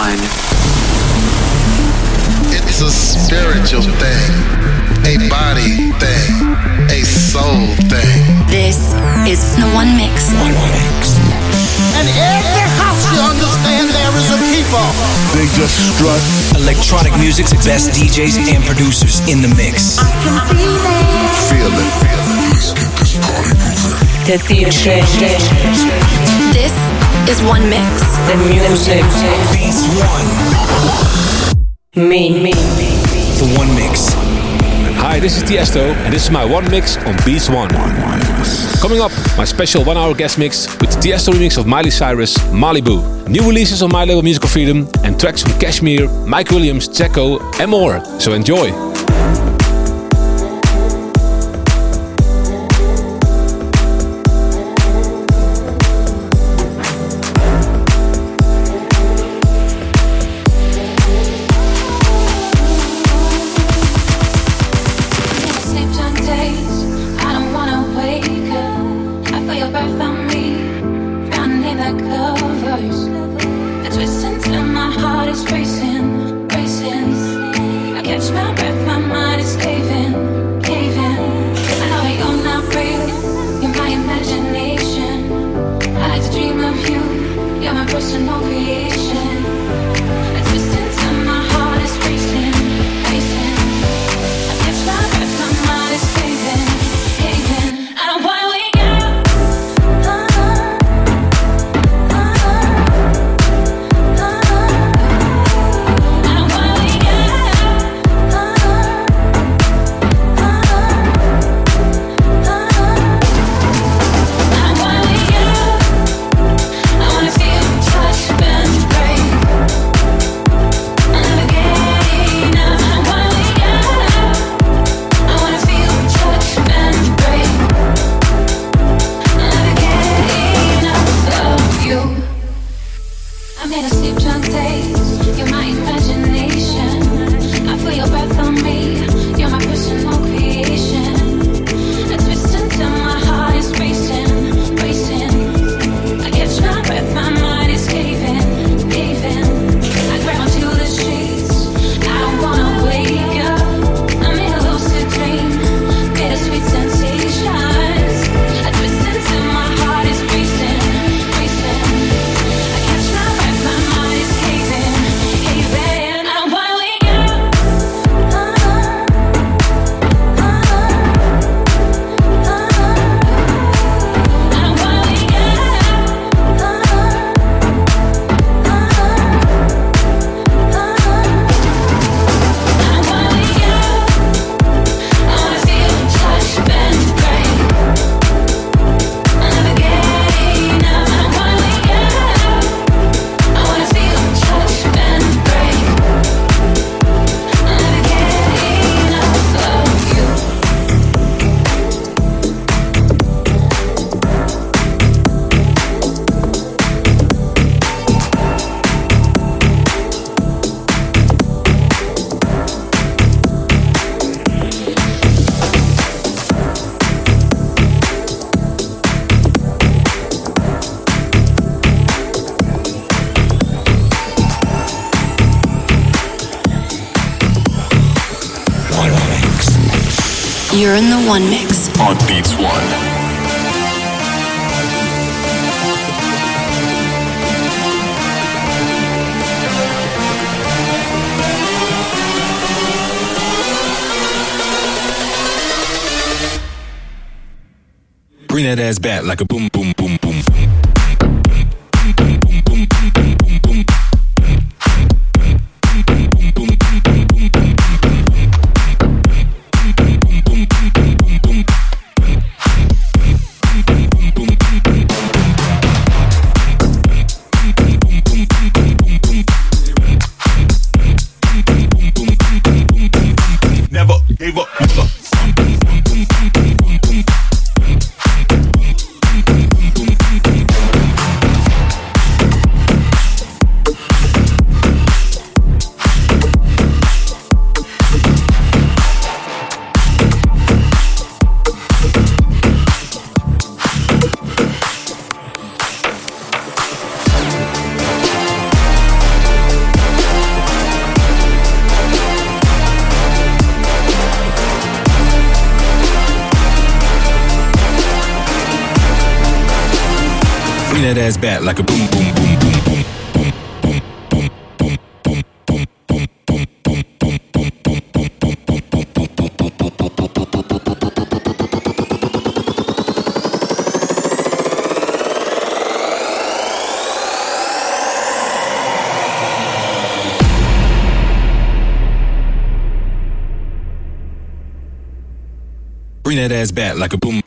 one. It's a spiritual thing, a body thing, a soul thing. This is the One Mix. One Mix. And every house you understand there is a keeper. They just strut. Electronic music's best DJs and producers in the mix. I can Feel it, feel it. Let's get this party moving. The DJ. This is One Mix. The music. Beats One. Me. Me. The One Mix. Hi, this is Tiesto, and this is my One Mix on Beats One. Coming up, my special one hour guest mix with the Tiesto remix of Miley Cyrus, Malibu. New releases on my label Musical Freedom, and tracks from Cashmere, Mike Williams, Checo, and more. So enjoy. You're in the One Mix. On Beats One. Bring that ass back like a boom, boom, that as bat, like a boom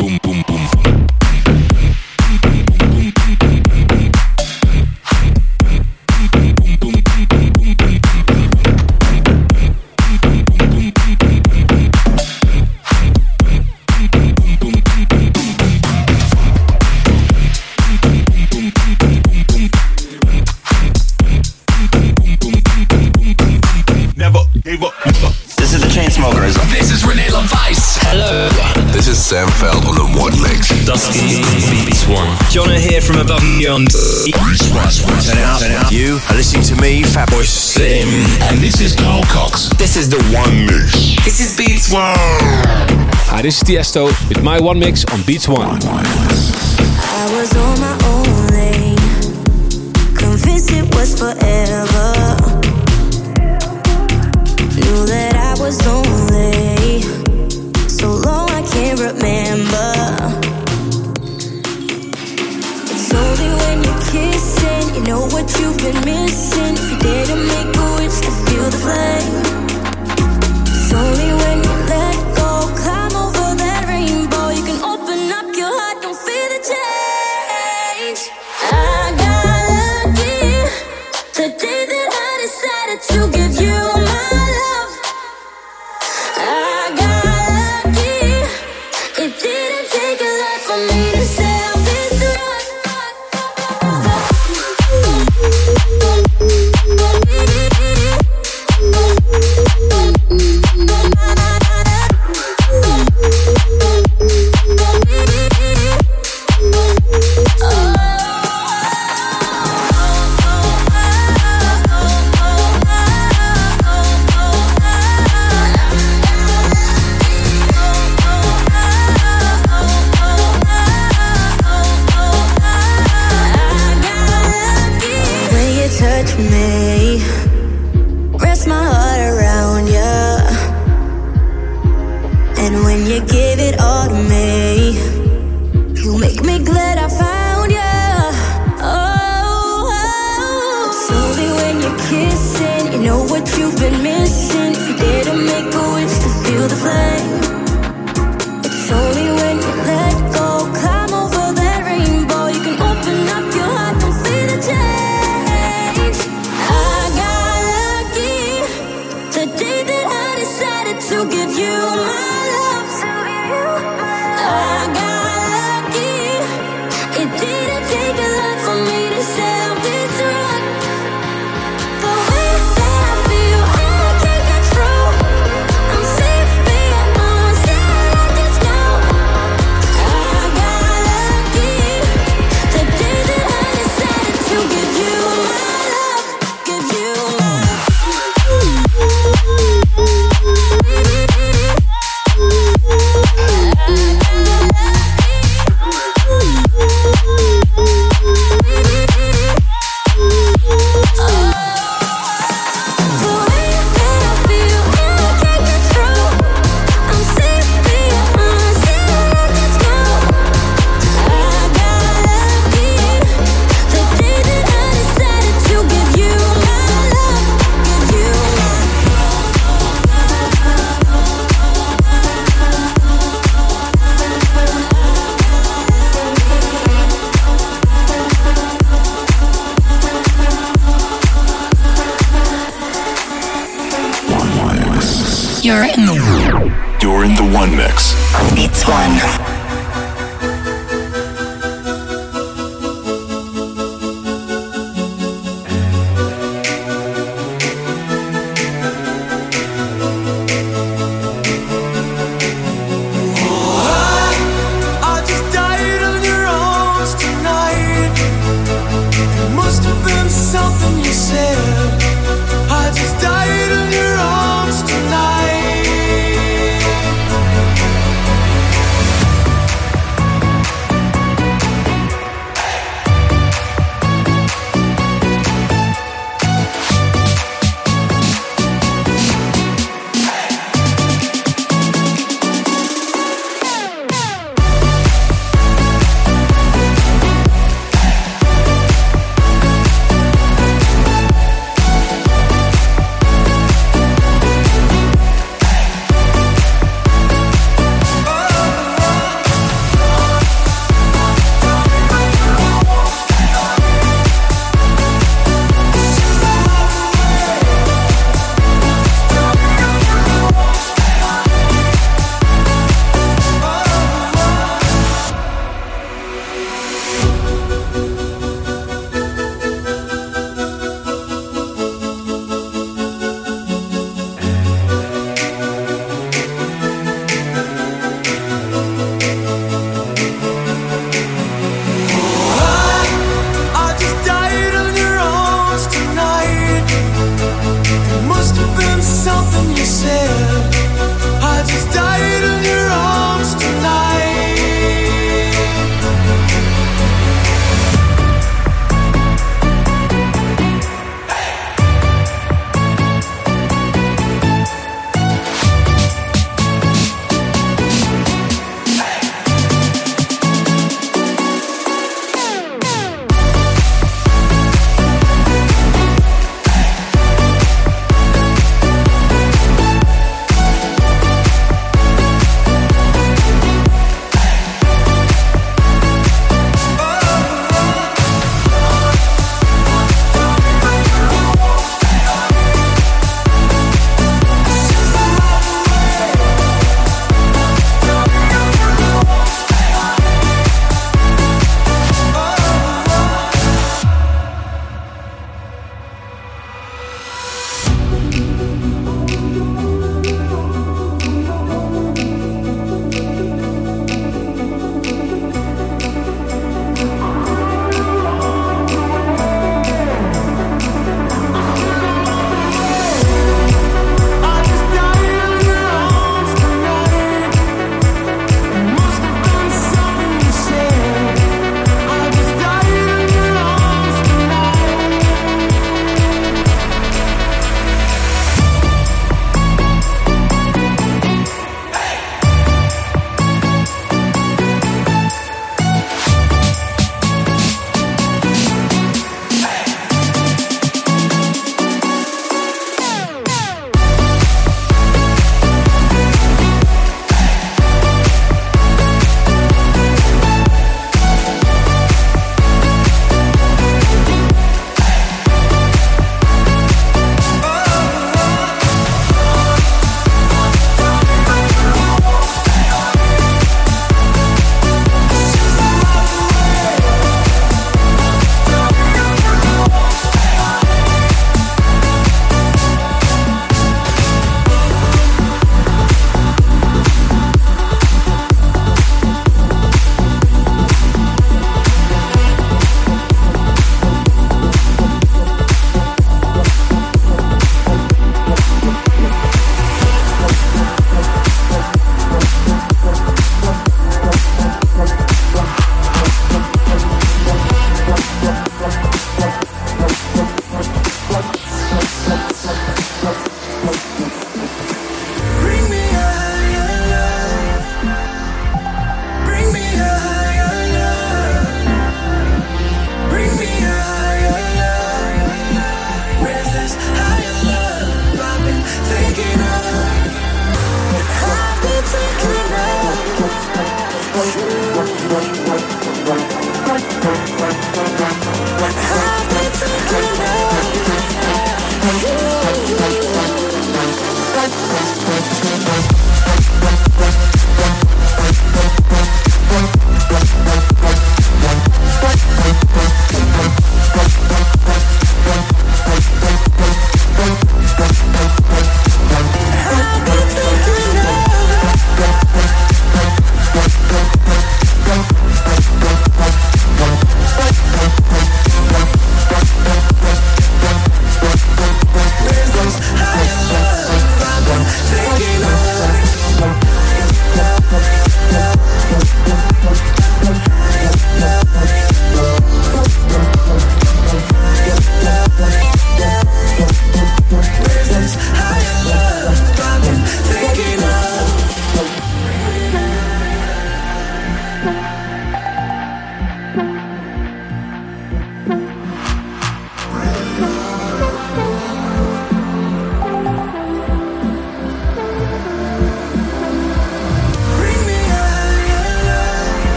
This is Tiesto with my one mix on Beats One.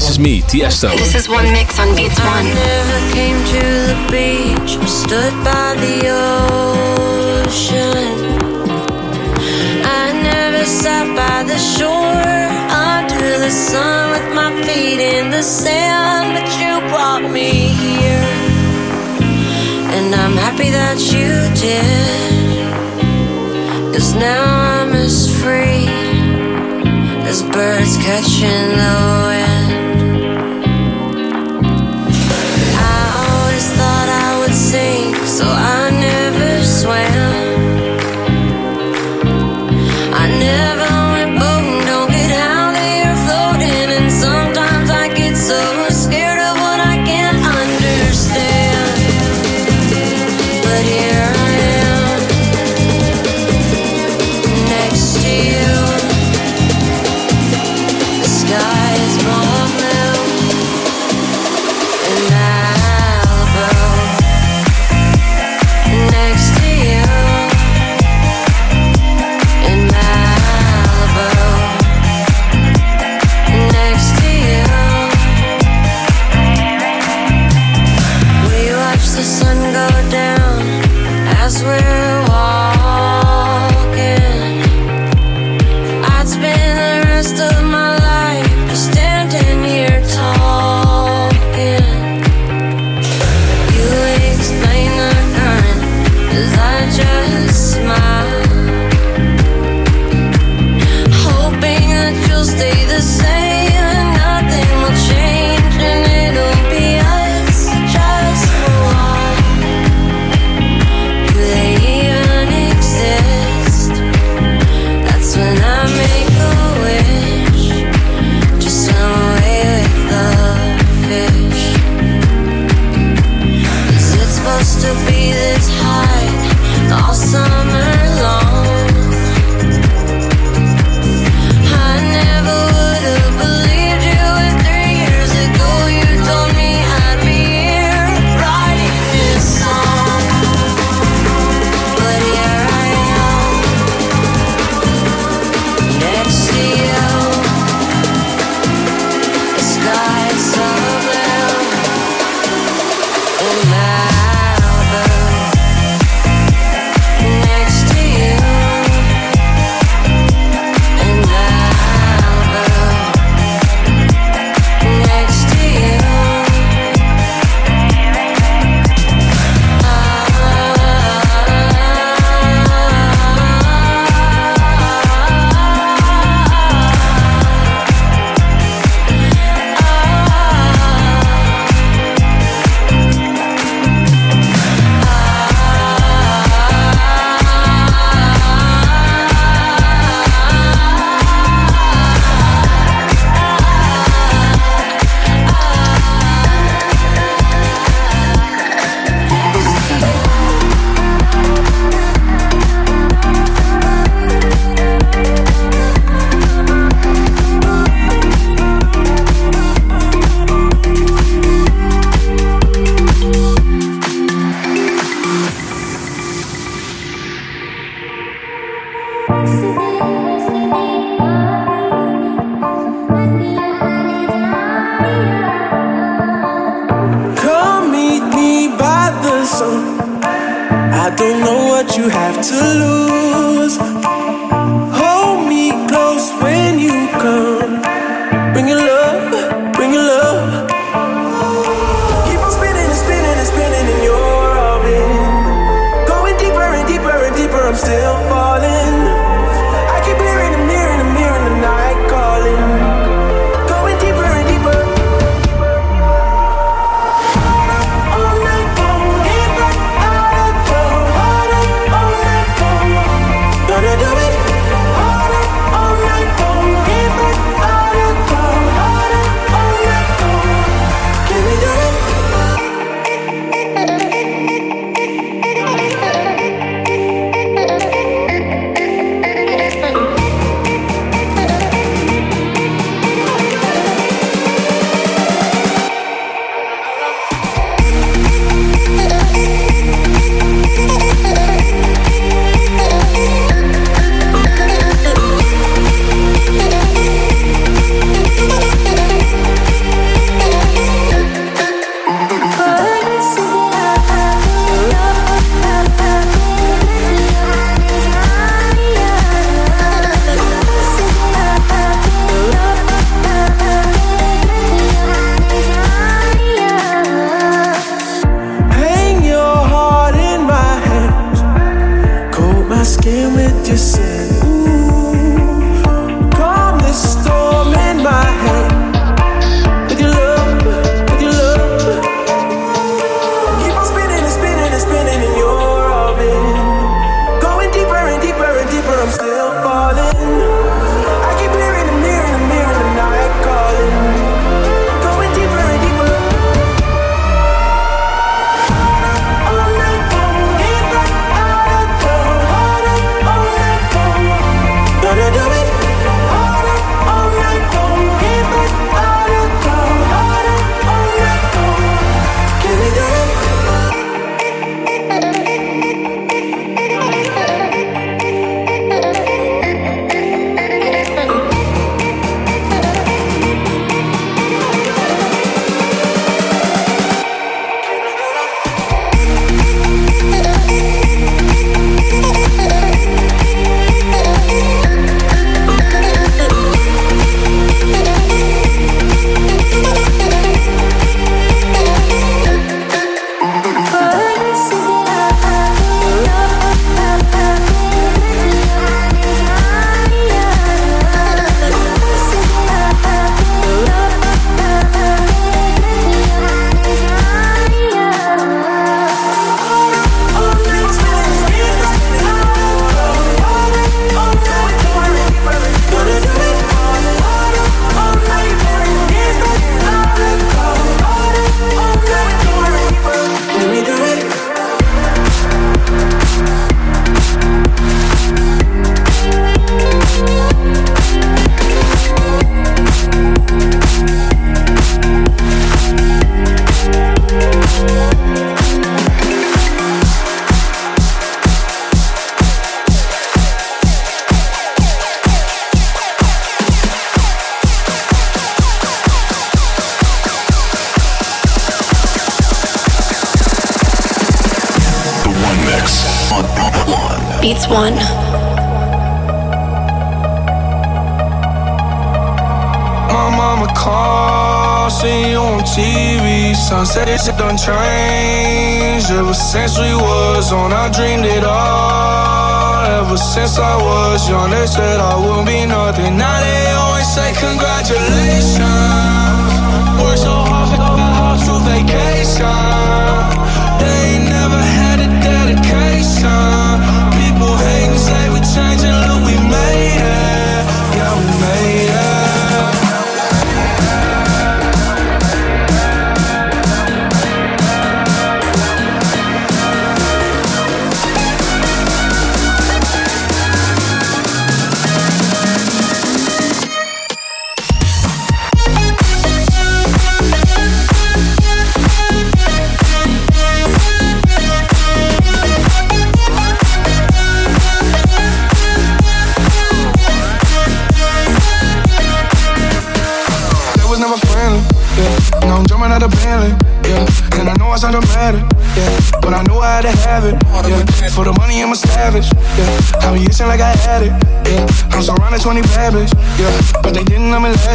This is me, Tiesto. This is one mix on Beats One. I never came to the beach or stood by the ocean. I never sat by the shore under the sun with my feet in the sand, but you brought me here, and I'm happy that you did. Cause now I'm as free as birds catching the wind.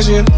Didn't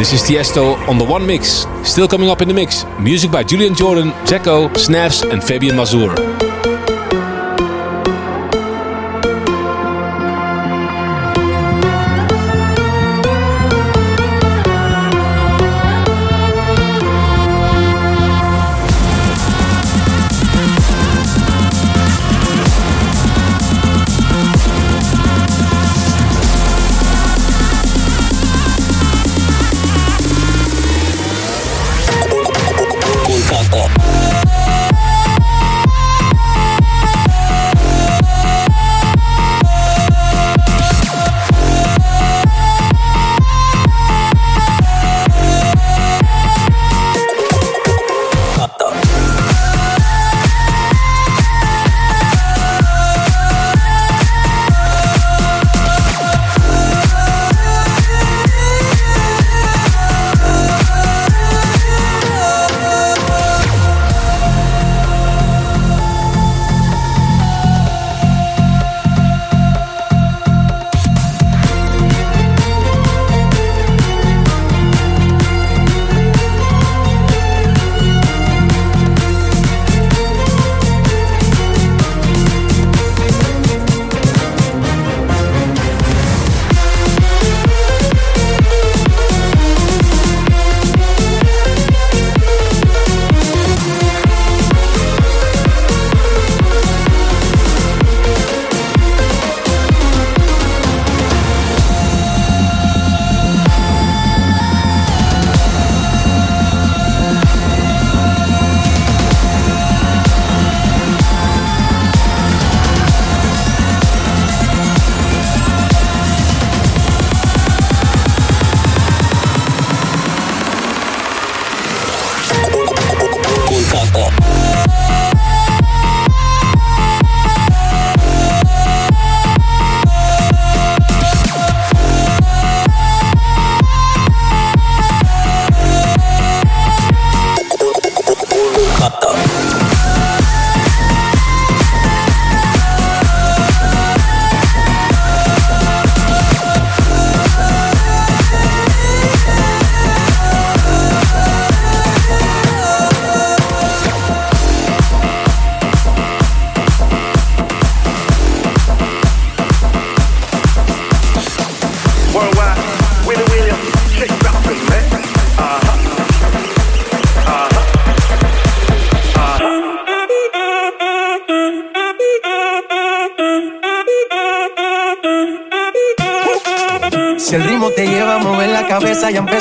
This is Tiesto on the One Mix. Still coming up in the mix, music by Julian Jordan, Jacko, Snaps, and Fabian Mazur.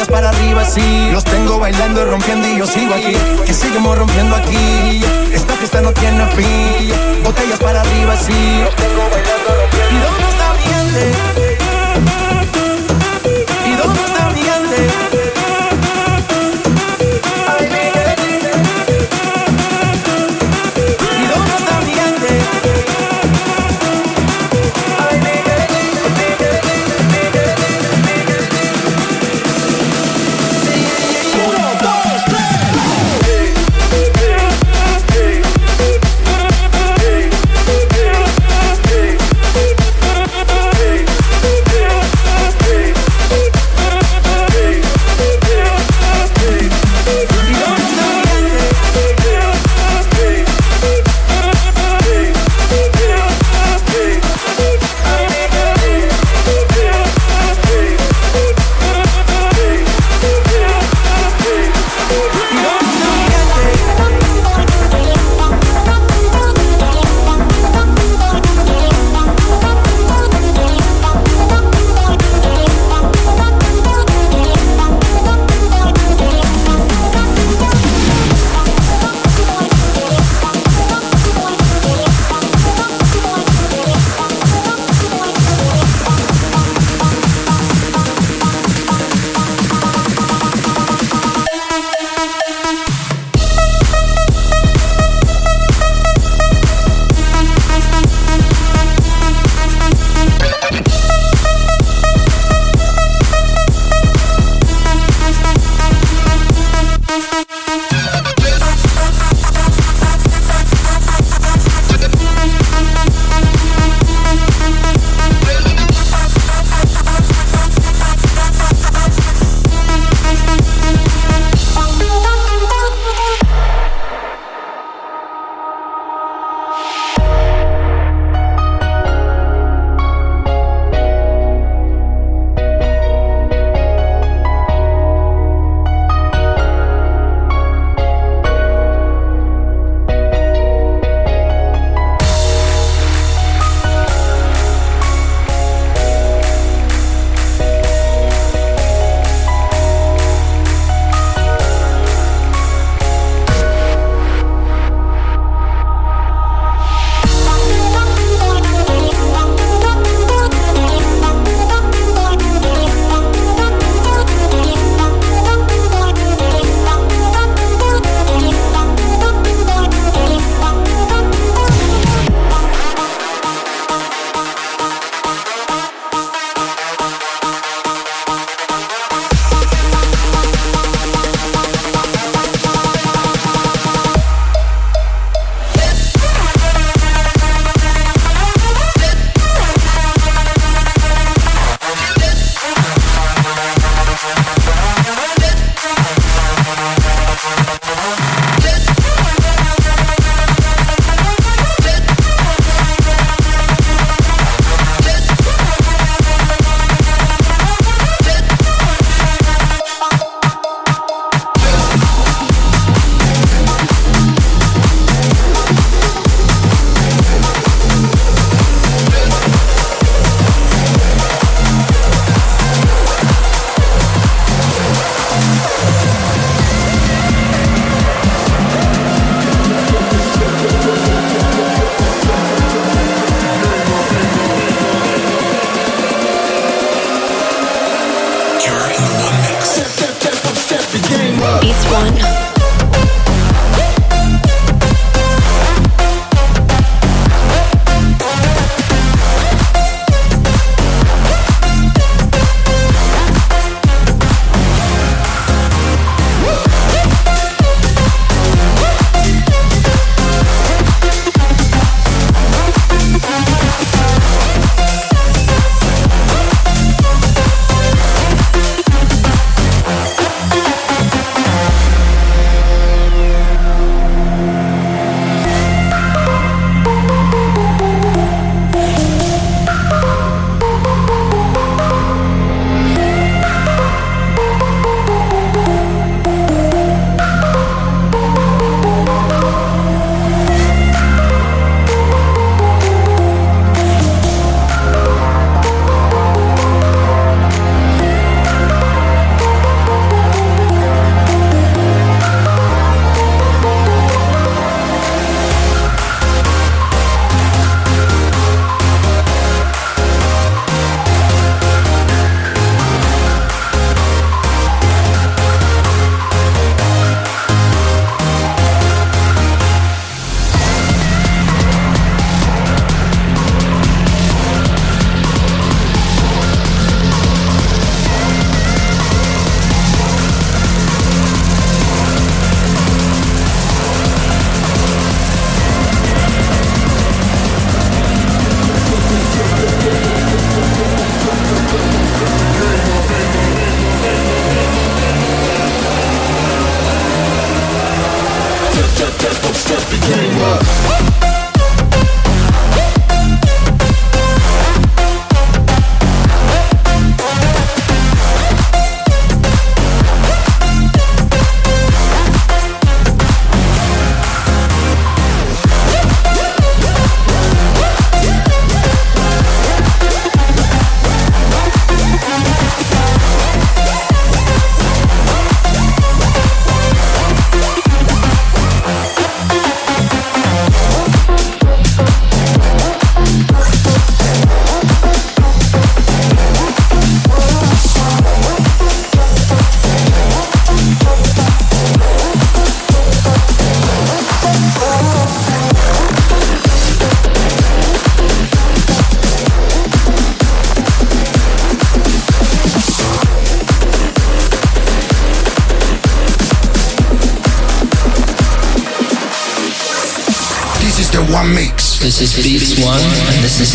Botellas para arriba, sí. Los tengo bailando y rompiendo y yo sigo aquí. Que seguimos rompiendo aquí. Esta fiesta no tiene fin. Botellas para arriba, sí. Los tengo bailando rompiendo. ¿Y dónde está mi?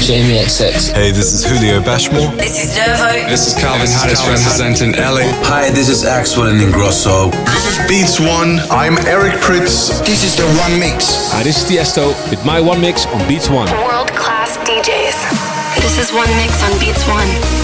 Jamie XX. Hey, this is Julio Bashmore. This is Dervo. This is Calvin Harris representing LA. Hi, this is Axwell and Ingrosso. This is Beats One. I'm Eric Prydz. This is the one mix. Hi, this is Tiesto with my one mix on Beats One. World class DJs. This is One Mix on Beats One.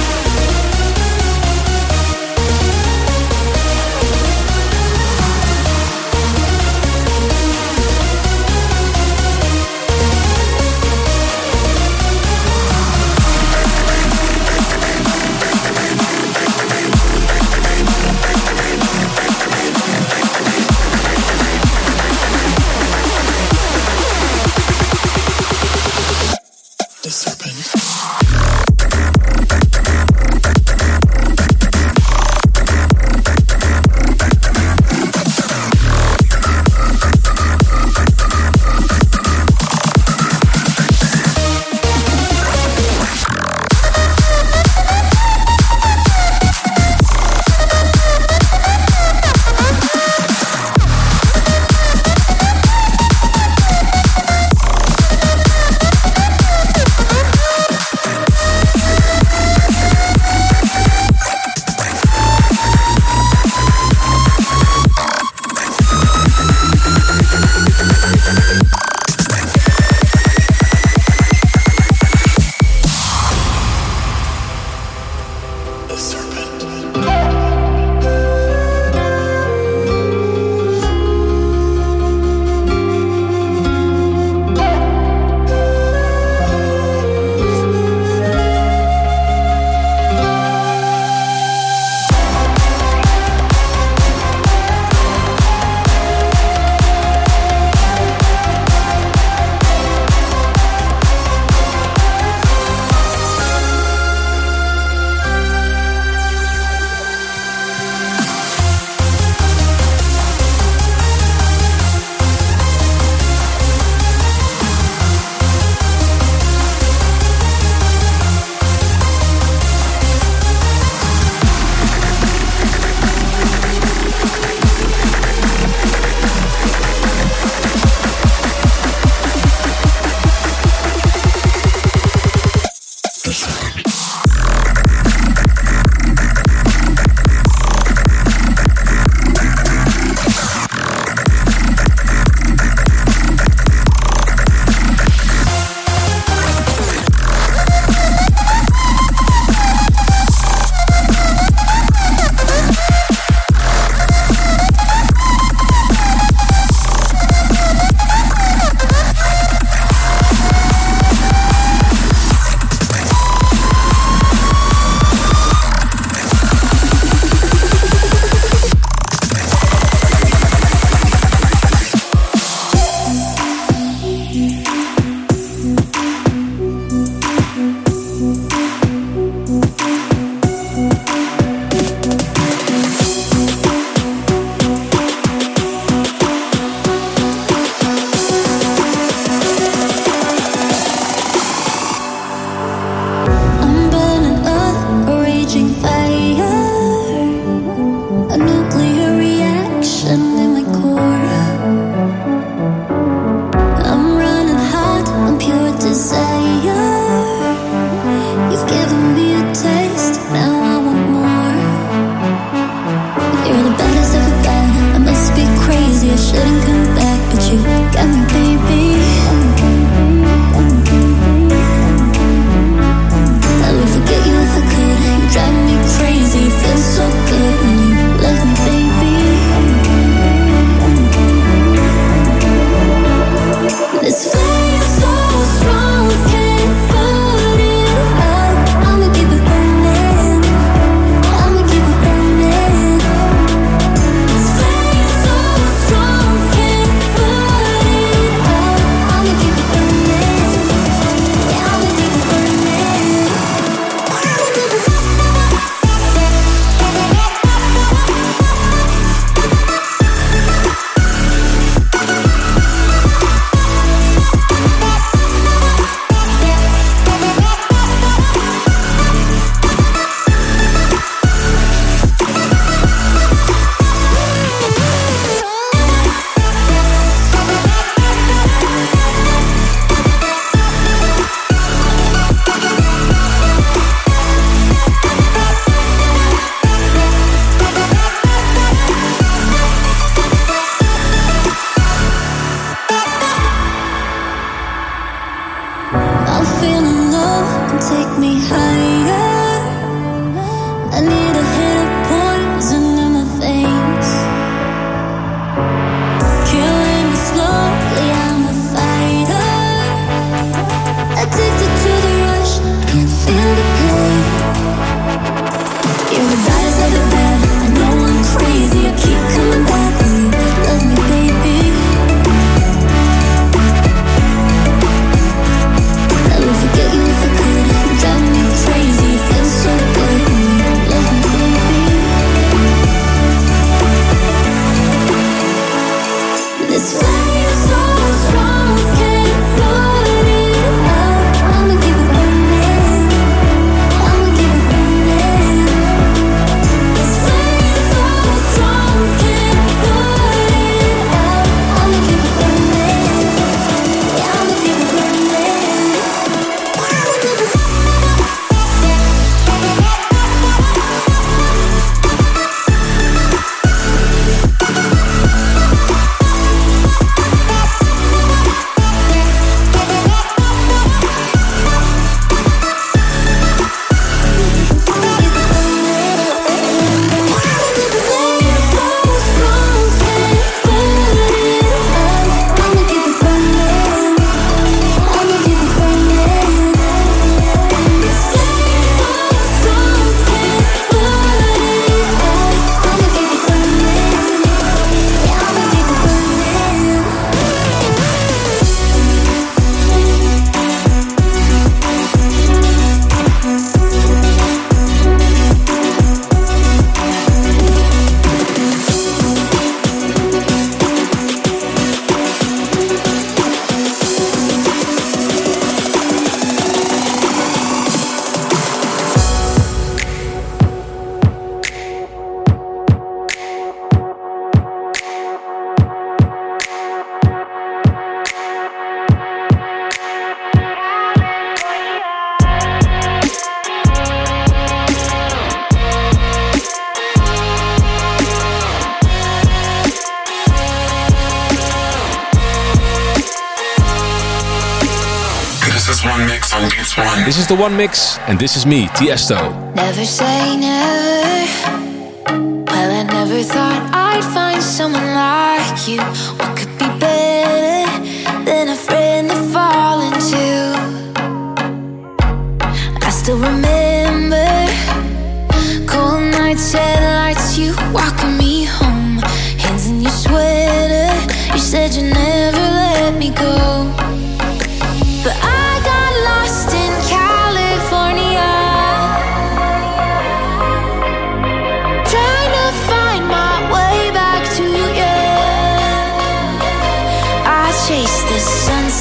One. Mix, and this is me, Tiesto. Never say never.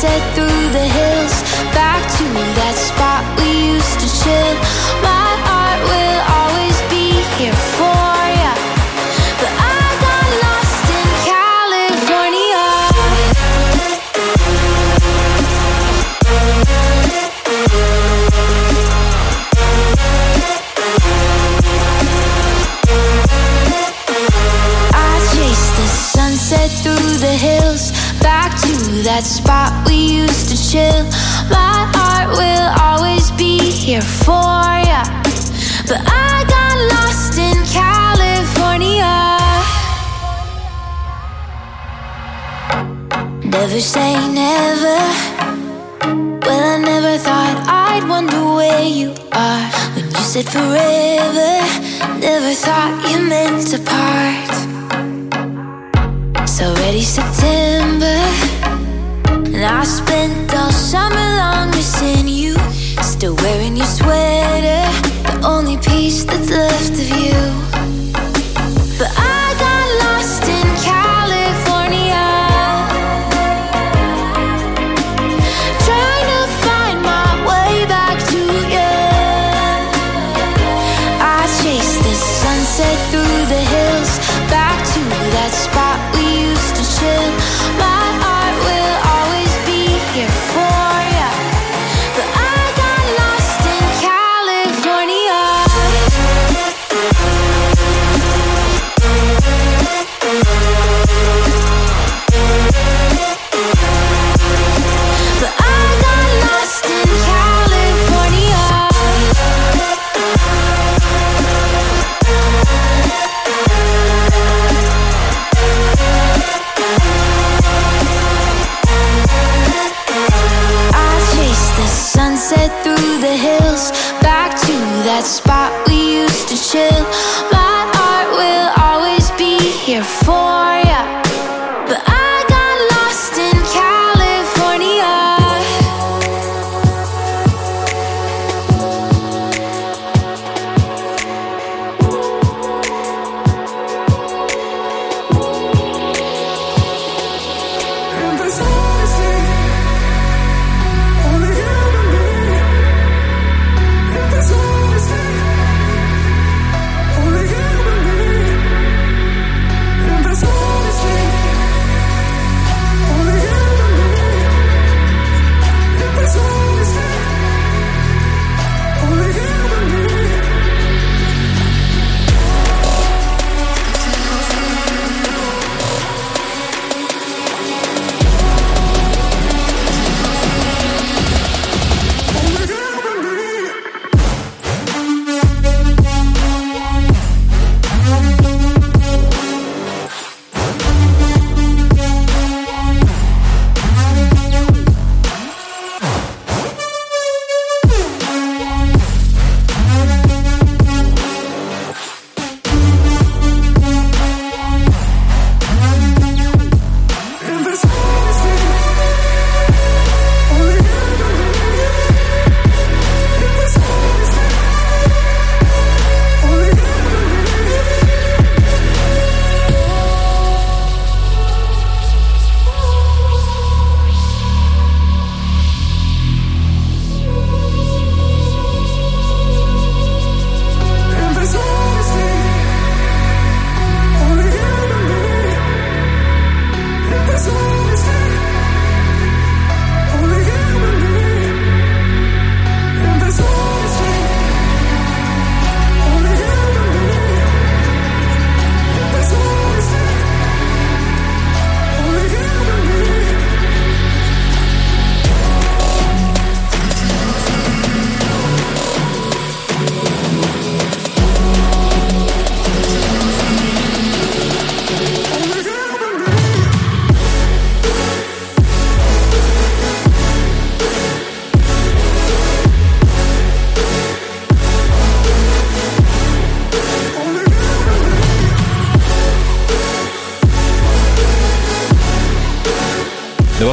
Sunset through the hills, back to that spot we used to chill. My heart will always be here for ya. But I got lost in California. I chased the sunset through the hills, back to that spot chill. My heart will always be here for ya. But I got lost in California. Never say never. Well, I never thought I'd wonder where you are when you said forever. Never thought you meant to part. It's already September, and I spent all summer long missing you. Still wearing your sweater, the only piece that's left of you.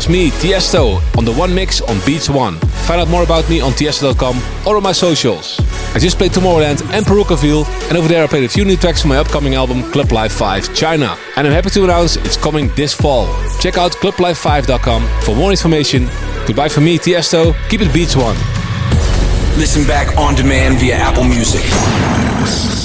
Me, Tiesto, on the One Mix on Beats One. Find out more about me on tiesto.com or on my socials. I just played Tomorrowland and Parookaville, and over there I played a few new tracks from my upcoming album Club Life 5 China. And I'm happy to announce it's coming this fall. Check out clublife5.com for more information. Goodbye from me, Tiesto. Keep it Beats One. Listen back on demand via Apple Music.